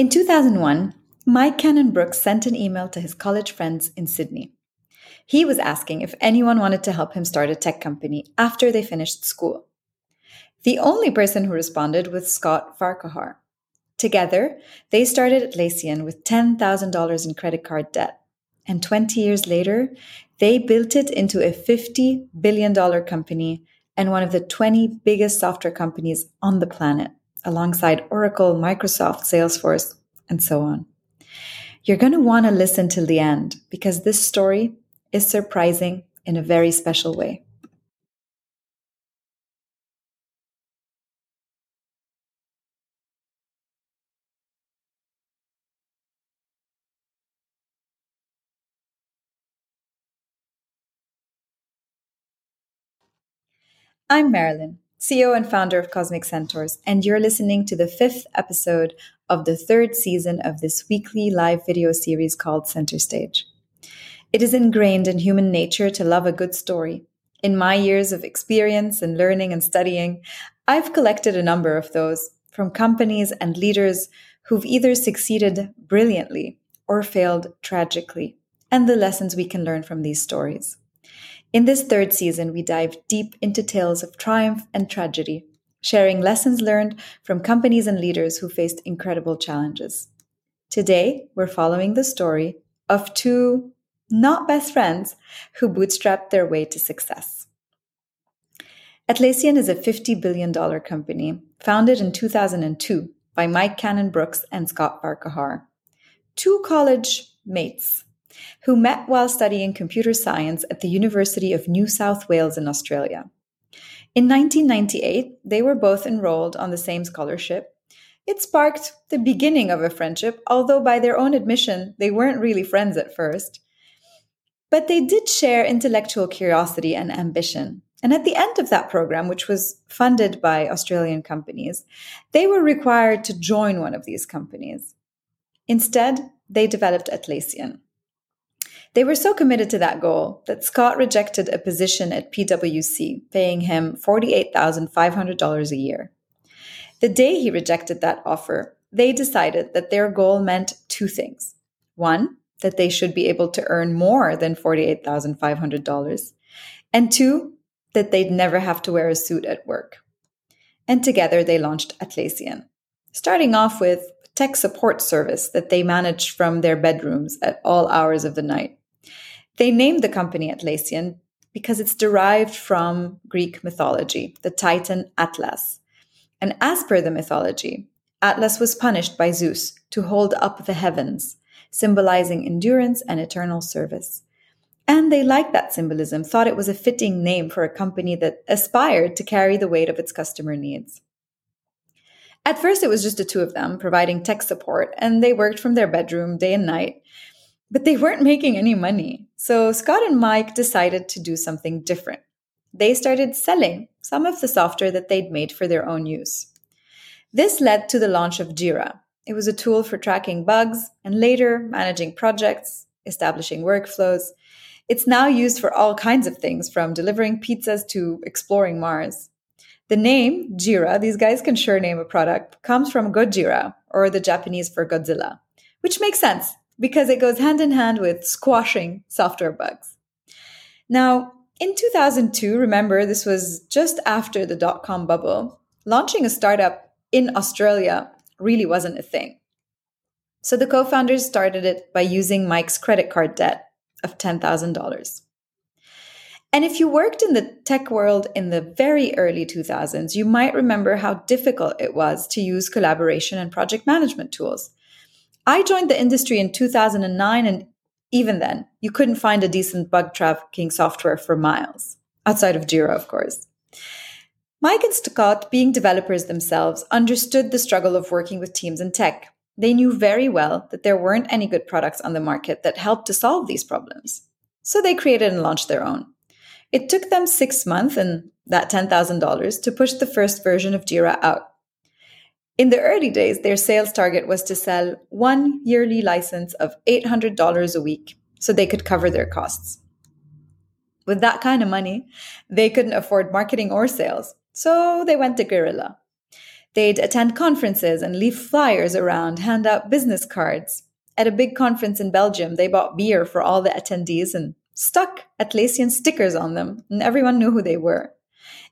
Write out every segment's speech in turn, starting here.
In 2001, Mike Cannon Brookes sent an email to his college friends in Sydney. He was asking if anyone wanted to help him start a tech company after they finished school. The only person who responded was Scott Farquhar. Together, they started Atlassian with $10,000 in credit card debt. And 20 years later, they built it into a $50 billion company and one of the 20 biggest software companies on the planet, alongside Oracle, Microsoft, Salesforce, and so on. You're going to want to listen till the end because this story is surprising in a very special way. I'm Marilyn, CEO and founder of Cosmic Centaurs, and you're listening to the fifth episode of the third season of this weekly live video series called Centaur Stage. It is ingrained in human nature to love a good story. In my years of experience and learning and studying, I've collected a number of those from companies and leaders who've either succeeded brilliantly or failed tragically, and the lessons we can learn from these stories. In this third season, we dive deep into tales of triumph and tragedy, sharing lessons learned from companies and leaders who faced incredible challenges. Today, we're following the story of two not best friends who bootstrapped their way to success. Atlassian is a $50 billion company founded in 2002 by Mike Cannon Brookes and Scott Farquhar, two college mates who met while studying computer science at the University of New South Wales in Australia. In 1998, they were both enrolled on the same scholarship. It sparked the beginning of a friendship, although by their own admission, they weren't really friends at first. But they did share intellectual curiosity and ambition. And at the end of that program, which was funded by Australian companies, they were required to join one of these companies. Instead, they developed Atlassian. They were so committed to that goal that Scott rejected a position at PwC, paying him $48,500 a year. The day he rejected that offer, they decided that their goal meant two things. One, that they should be able to earn more than $48,500. And two, that they'd never have to wear a suit at work. And together they launched Atlassian, starting off with tech support service that they managed from their bedrooms at all hours of the night. They named the company Atlassian because it's derived from Greek mythology, the titan Atlas. And as per the mythology, Atlas was punished by Zeus to hold up the heavens, symbolizing endurance and eternal service. And they liked that symbolism, thought it was a fitting name for a company that aspired to carry the weight of its customer needs. At first, it was just the two of them providing tech support, and they worked from their bedroom day and night but they weren't making any money. So Scott and Mike decided to do something different. They started selling some of the software that they'd made for their own use. This led to the launch of Jira. It was a tool for tracking bugs and later managing projects, establishing workflows. It's now used for all kinds of things, from delivering pizzas to exploring Mars. The name Jira, these guys can sure name a product, comes from Gojira, or the Japanese for Godzilla, which makes sense because it goes hand in hand with squashing software bugs. Now, in 2002, remember, this was just after the dot com bubble, launching a startup in Australia really wasn't a thing. So the co founders started it by using Mike's credit card debt of $10,000. And if you worked in the tech world in the very early 2000s, you might remember how difficult it was to use collaboration and project management tools. I joined the industry in 2009, and even then, you couldn't find a decent bug tracking software for miles, outside of Jira, of course. Mike and Scott, being developers themselves, understood the struggle of working with teams in tech. They knew very well that there weren't any good products on the market that helped to solve these problems. So they created and launched their own. It took them six months and that $10,000 to push the first version of Jira out. In the early days, their sales target was to sell one yearly license of $800 a week so they could cover their costs. With that kind of money, they couldn't afford marketing or sales, so they went to guerrilla. They'd attend conferences and leave flyers around, hand out business cards. At a big conference in Belgium, they bought beer for all the attendees and stuck Atlassian stickers on them, and everyone knew who they were.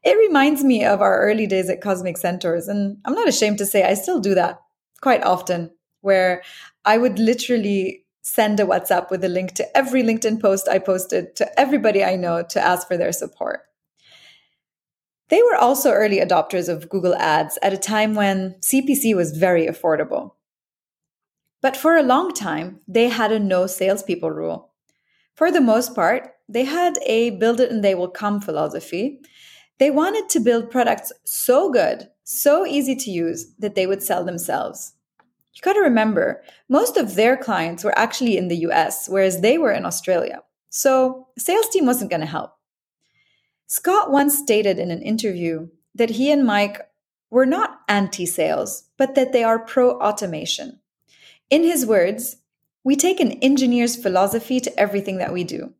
It reminds me of our early days at Cosmic Centaurs, and I'm not ashamed to say I still do that quite often, where I would literally send a WhatsApp with a link to every LinkedIn post I posted to everybody I know to ask for their support. They were also early adopters of Google Ads at a time when CPC was very affordable. But for a long time, they had a no salespeople rule. For the most part, they had a build it and they will come philosophy. They wanted to build products so good, so easy to use that they would sell themselves. You got to remember, most of their clients were actually in the US, whereas they were in Australia. So, sales team wasn't going to help. Scott once stated in an interview that he and Mike were not anti sales, but that they are pro automation. In his words, we take an engineer's philosophy to everything that we do.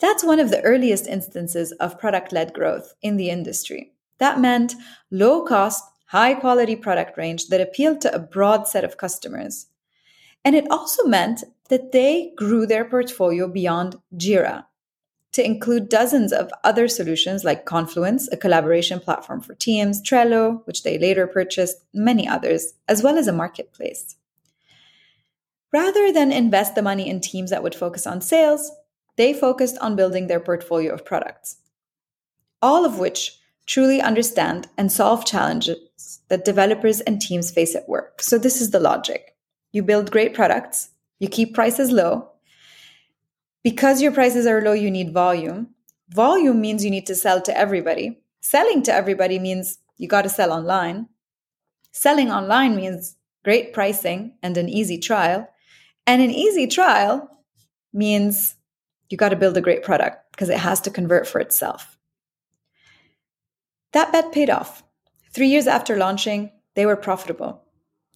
That's one of the earliest instances of product led growth in the industry. That meant low cost, high quality product range that appealed to a broad set of customers. And it also meant that they grew their portfolio beyond Jira to include dozens of other solutions like Confluence, a collaboration platform for teams, Trello, which they later purchased, many others, as well as a marketplace. Rather than invest the money in teams that would focus on sales, they focused on building their portfolio of products, all of which truly understand and solve challenges that developers and teams face at work. So, this is the logic you build great products, you keep prices low. Because your prices are low, you need volume. Volume means you need to sell to everybody. Selling to everybody means you got to sell online. Selling online means great pricing and an easy trial. And an easy trial means you got to build a great product because it has to convert for itself. That bet paid off. Three years after launching, they were profitable.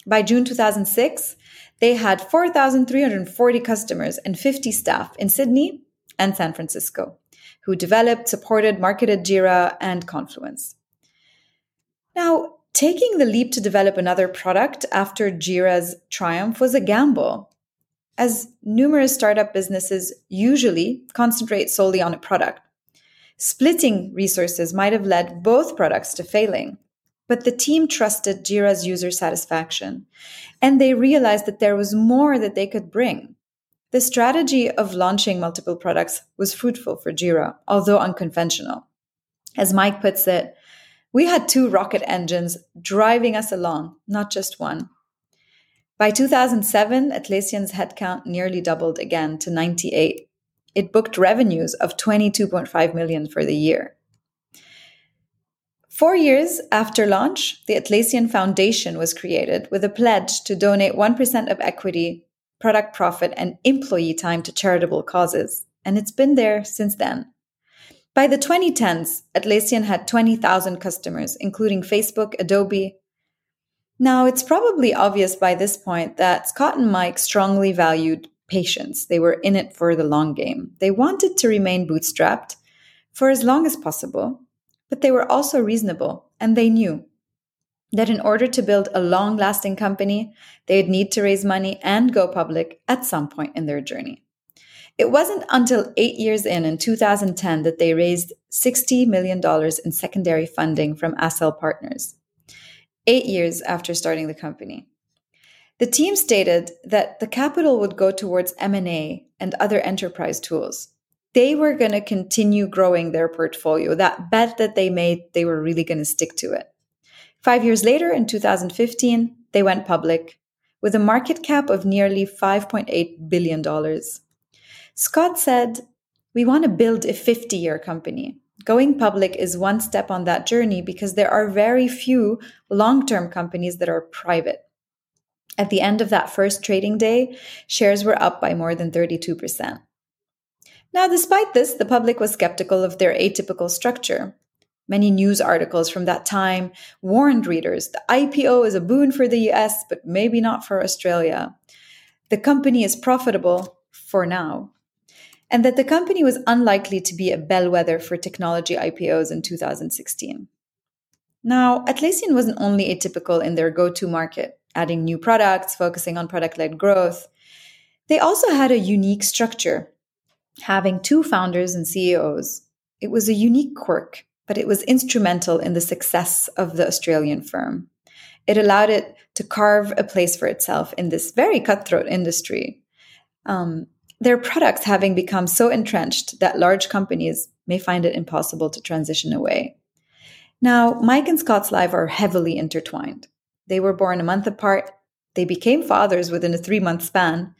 By June 2006, they had 4,340 customers and 50 staff in Sydney and San Francisco who developed, supported, marketed Jira and Confluence. Now, taking the leap to develop another product after Jira's triumph was a gamble, as numerous startup businesses usually concentrate solely on a product. Splitting resources might have led both products to failing. But the team trusted Jira's user satisfaction, and they realized that there was more that they could bring. The strategy of launching multiple products was fruitful for Jira, although unconventional. As Mike puts it, we had two rocket engines driving us along, not just one. By 2007, Atlassian's headcount nearly doubled again to 98. It booked revenues of 22.5 million for the year. Four years after launch, the Atlassian Foundation was created with a pledge to donate 1% of equity, product profit, and employee time to charitable causes. And it's been there since then. By the 2010s, Atlassian had 20,000 customers, including Facebook, Adobe. Now, it's probably obvious by this point that Scott and Mike strongly valued patience. They were in it for the long game. They wanted to remain bootstrapped for as long as possible but they were also reasonable, and they knew that in order to build a long lasting company, they'd need to raise money and go public at some point in their journey. It wasn't until eight years in, in 2010, that they raised $60 million in secondary funding from Accel Partners, eight years after starting the company. The team stated that the capital would go towards M&A and other enterprise tools they were going to continue growing their portfolio. That bet that they made, they were really going to stick to it. Five years later, in 2015, they went public with a market cap of nearly $5.8 billion. Scott said, We want to build a 50 year company. Going public is one step on that journey because there are very few long term companies that are private. At the end of that first trading day, shares were up by more than 32%. Now, despite this, the public was skeptical of their atypical structure. Many news articles from that time warned readers the IPO is a boon for the US, but maybe not for Australia. The company is profitable for now, and that the company was unlikely to be a bellwether for technology IPOs in 2016. Now, Atlassian wasn't only atypical in their go to market, adding new products, focusing on product led growth. They also had a unique structure, having two founders and CEOs. It was a unique quirk, but it was instrumental in the success of the Australian firm. It allowed it to carve a place for itself in this very cutthroat industry. Um, their products having become so entrenched that large companies may find it impossible to transition away. Now, Mike and Scott's lives are heavily intertwined. They were born a month apart. They became fathers within a three month span.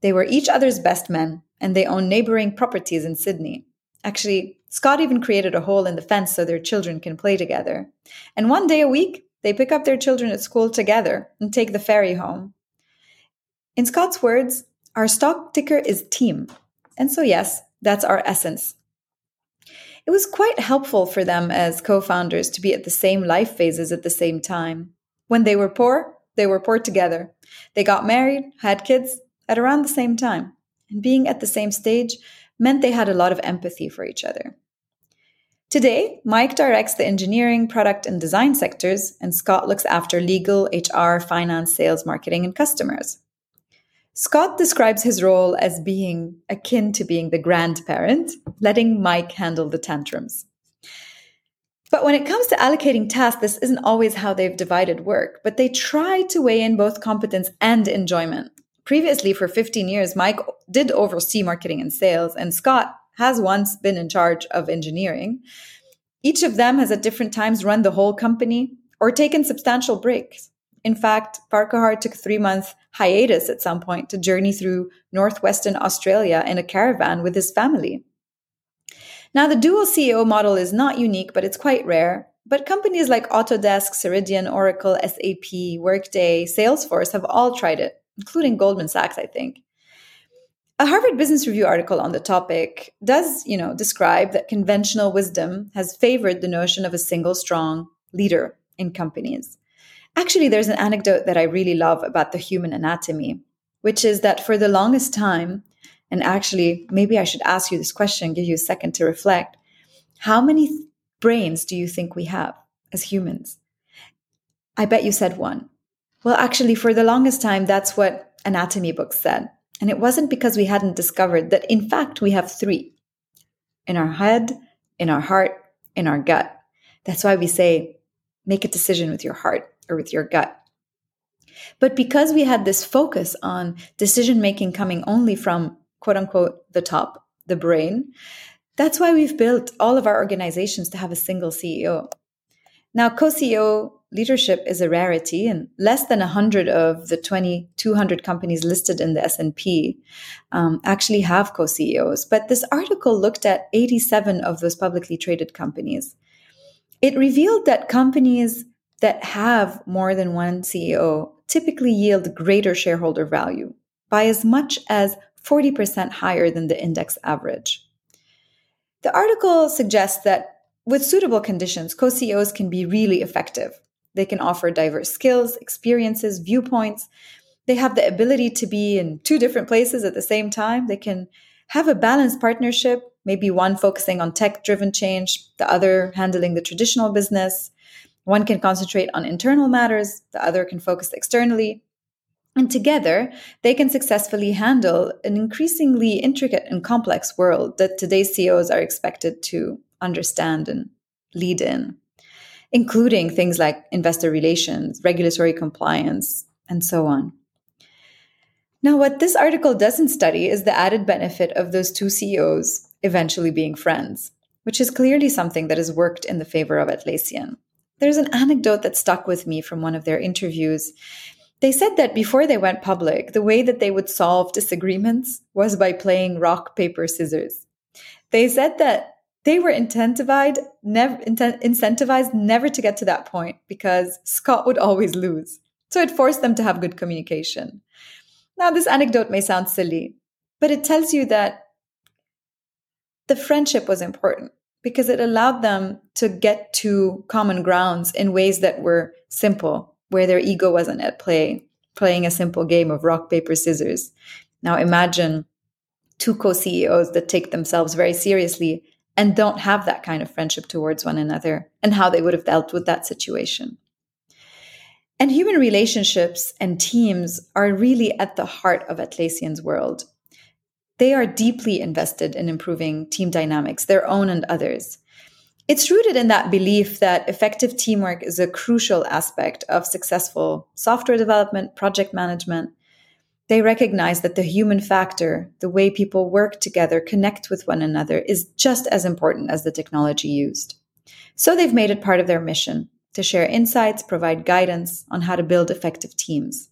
They were each other's best men, and they own neighboring properties in Sydney. Actually, Scott even created a hole in the fence so their children can play together. And one day a week, they pick up their children at school together and take the ferry home. In Scott's words, our stock ticker is team. And so, yes, that's our essence. It was quite helpful for them as co founders to be at the same life phases at the same time. When they were poor, they were poor together. They got married, had kids at around the same time. And being at the same stage meant they had a lot of empathy for each other. Today, Mike directs the engineering, product, and design sectors, and Scott looks after legal, HR, finance, sales, marketing, and customers. Scott describes his role as being akin to being the grandparent, letting Mike handle the tantrums. But when it comes to allocating tasks, this isn't always how they've divided work, but they try to weigh in both competence and enjoyment. Previously, for 15 years, Mike did oversee marketing and sales, and Scott has once been in charge of engineering. Each of them has at different times run the whole company or taken substantial breaks. In fact, Farquhar took three month hiatus at some point to journey through northwestern Australia in a caravan with his family. Now, the dual CEO model is not unique, but it's quite rare. But companies like Autodesk, Ceridian, Oracle, SAP, Workday, Salesforce have all tried it, including Goldman Sachs, I think. A Harvard Business Review article on the topic does, you know, describe that conventional wisdom has favored the notion of a single strong leader in companies. Actually, there's an anecdote that I really love about the human anatomy, which is that for the longest time, and actually, maybe I should ask you this question, give you a second to reflect. How many th- brains do you think we have as humans? I bet you said one. Well, actually, for the longest time, that's what anatomy books said. And it wasn't because we hadn't discovered that, in fact, we have three in our head, in our heart, in our gut. That's why we say, make a decision with your heart or with your gut. But because we had this focus on decision making coming only from quote unquote the top, the brain. That's why we've built all of our organizations to have a single CEO. Now, co-CEO leadership is a rarity, and less than 100 of the 2,200 companies listed in the S&P um, actually have co-CEOs. But this article looked at 87 of those publicly traded companies. It revealed that companies that have more than one CEO typically yield greater shareholder value by as much as 40% higher than the index average. The article suggests that with suitable conditions, co CEOs can be really effective. They can offer diverse skills, experiences, viewpoints. They have the ability to be in two different places at the same time. They can have a balanced partnership, maybe one focusing on tech driven change, the other handling the traditional business. One can concentrate on internal matters, the other can focus externally. And together, they can successfully handle an increasingly intricate and complex world that today's CEOs are expected to understand and lead in, including things like investor relations, regulatory compliance, and so on. Now, what this article doesn't study is the added benefit of those two CEOs eventually being friends, which is clearly something that has worked in the favor of Atlassian. There's an anecdote that stuck with me from one of their interviews they said that before they went public, the way that they would solve disagreements was by playing rock, paper, scissors. They said that they were incentivized never, incentivized never to get to that point because Scott would always lose. So it forced them to have good communication. Now, this anecdote may sound silly, but it tells you that the friendship was important because it allowed them to get to common grounds in ways that were simple where their ego wasn't at play, playing a simple game of rock, paper, scissors. Now imagine two co CEOs that take themselves very seriously and don't have that kind of friendship towards one another and how they would have dealt with that situation. And human relationships and teams are really at the heart of Atlassian's world. They are deeply invested in improving team dynamics, their own and others. It's rooted in that belief that effective teamwork is a crucial aspect of successful software development, project management, they recognize that the human factor, the way people work together, connect with one another, is just as important as the technology used. So they've made it part of their mission to share insights, provide guidance on how to build effective teams.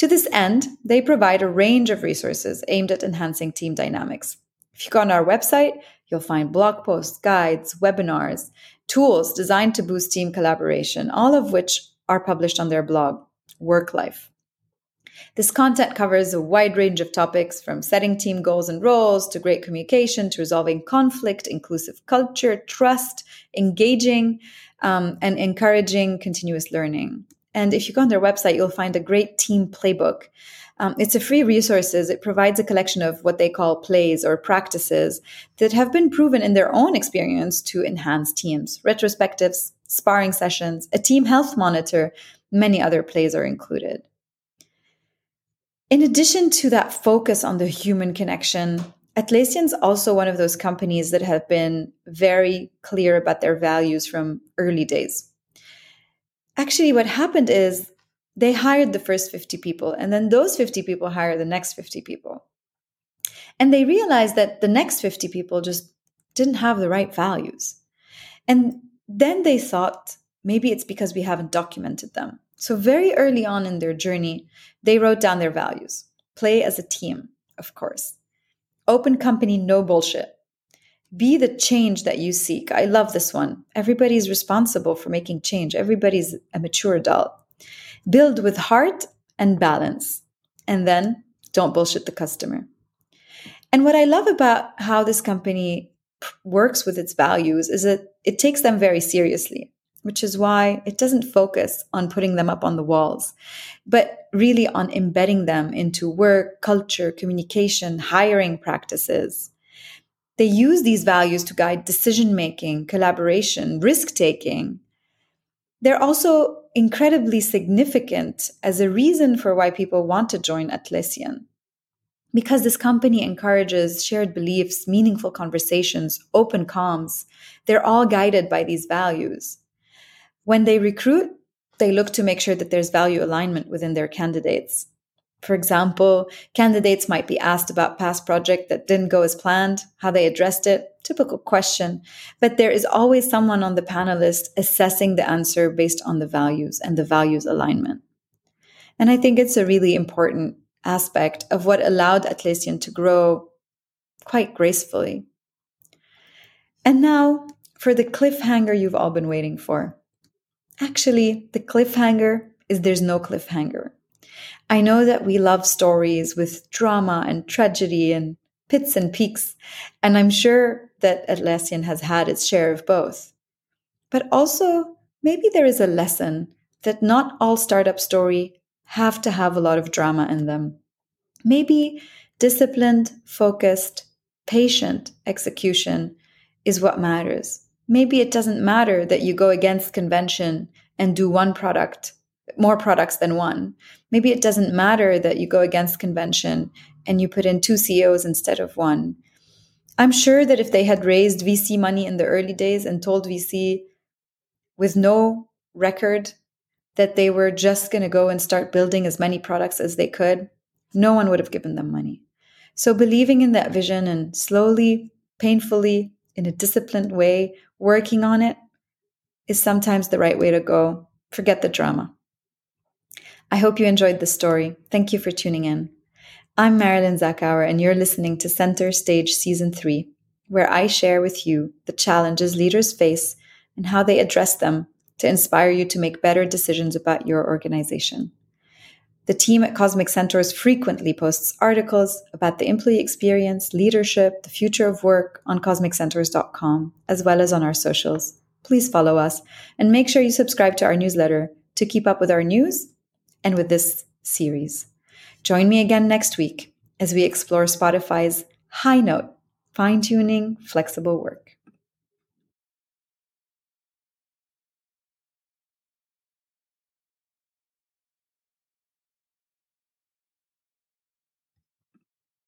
To this end, they provide a range of resources aimed at enhancing team dynamics. If you go on our website, you'll find blog posts, guides, webinars, tools designed to boost team collaboration, all of which are published on their blog, Work Life. This content covers a wide range of topics from setting team goals and roles to great communication to resolving conflict, inclusive culture, trust, engaging, um, and encouraging continuous learning. And if you go on their website, you'll find a great team playbook. Um, it's a free resource. It provides a collection of what they call plays or practices that have been proven in their own experience to enhance teams. Retrospectives, sparring sessions, a team health monitor, many other plays are included. In addition to that focus on the human connection, Atlassian's also one of those companies that have been very clear about their values from early days. Actually, what happened is they hired the first 50 people, and then those 50 people hired the next 50 people. And they realized that the next 50 people just didn't have the right values. And then they thought maybe it's because we haven't documented them. So, very early on in their journey, they wrote down their values play as a team, of course. Open company, no bullshit. Be the change that you seek. I love this one. Everybody's responsible for making change, everybody's a mature adult. Build with heart and balance. And then don't bullshit the customer. And what I love about how this company works with its values is that it takes them very seriously which is why it doesn't focus on putting them up on the walls, but really on embedding them into work, culture, communication, hiring practices. They use these values to guide decision making, collaboration, risk taking. They're also incredibly significant as a reason for why people want to join Atlassian. Because this company encourages shared beliefs, meaningful conversations, open comms, they're all guided by these values. When they recruit, they look to make sure that there's value alignment within their candidates. For example, candidates might be asked about past project that didn't go as planned, how they addressed it, typical question, but there is always someone on the panelist assessing the answer based on the values and the values alignment. And I think it's a really important aspect of what allowed Atlassian to grow quite gracefully. And now for the cliffhanger you've all been waiting for. Actually, the cliffhanger is there's no cliffhanger. I know that we love stories with drama and tragedy and pits and peaks, and I'm sure that Atlassian has had its share of both. But also, maybe there is a lesson that not all startup story have to have a lot of drama in them. Maybe disciplined, focused, patient execution is what matters maybe it doesn't matter that you go against convention and do one product, more products than one. Maybe it doesn't matter that you go against convention and you put in two CEOs instead of one. I'm sure that if they had raised VC money in the early days and told VC with no record that they were just going to go and start building as many products as they could, no one would have given them money. So believing in that vision and slowly, painfully, in a disciplined way, working on it is sometimes the right way to go. Forget the drama. I hope you enjoyed the story. Thank you for tuning in. I'm Marilyn Zakhour, and you're listening to Centaur Stage Season 3, where I share with you the challenges leaders face and how they address them to inspire you to make better decisions about your organization. The team at Cosmic Centaurs frequently posts articles about the employee experience, leadership, the future of work on cosmiccentaurs.com, as well as on our socials. Please follow us and make sure you subscribe to our newsletter to keep up with our news and with this series. Join me again next week as we explore Spotify's high note, fine tuning, flexible work.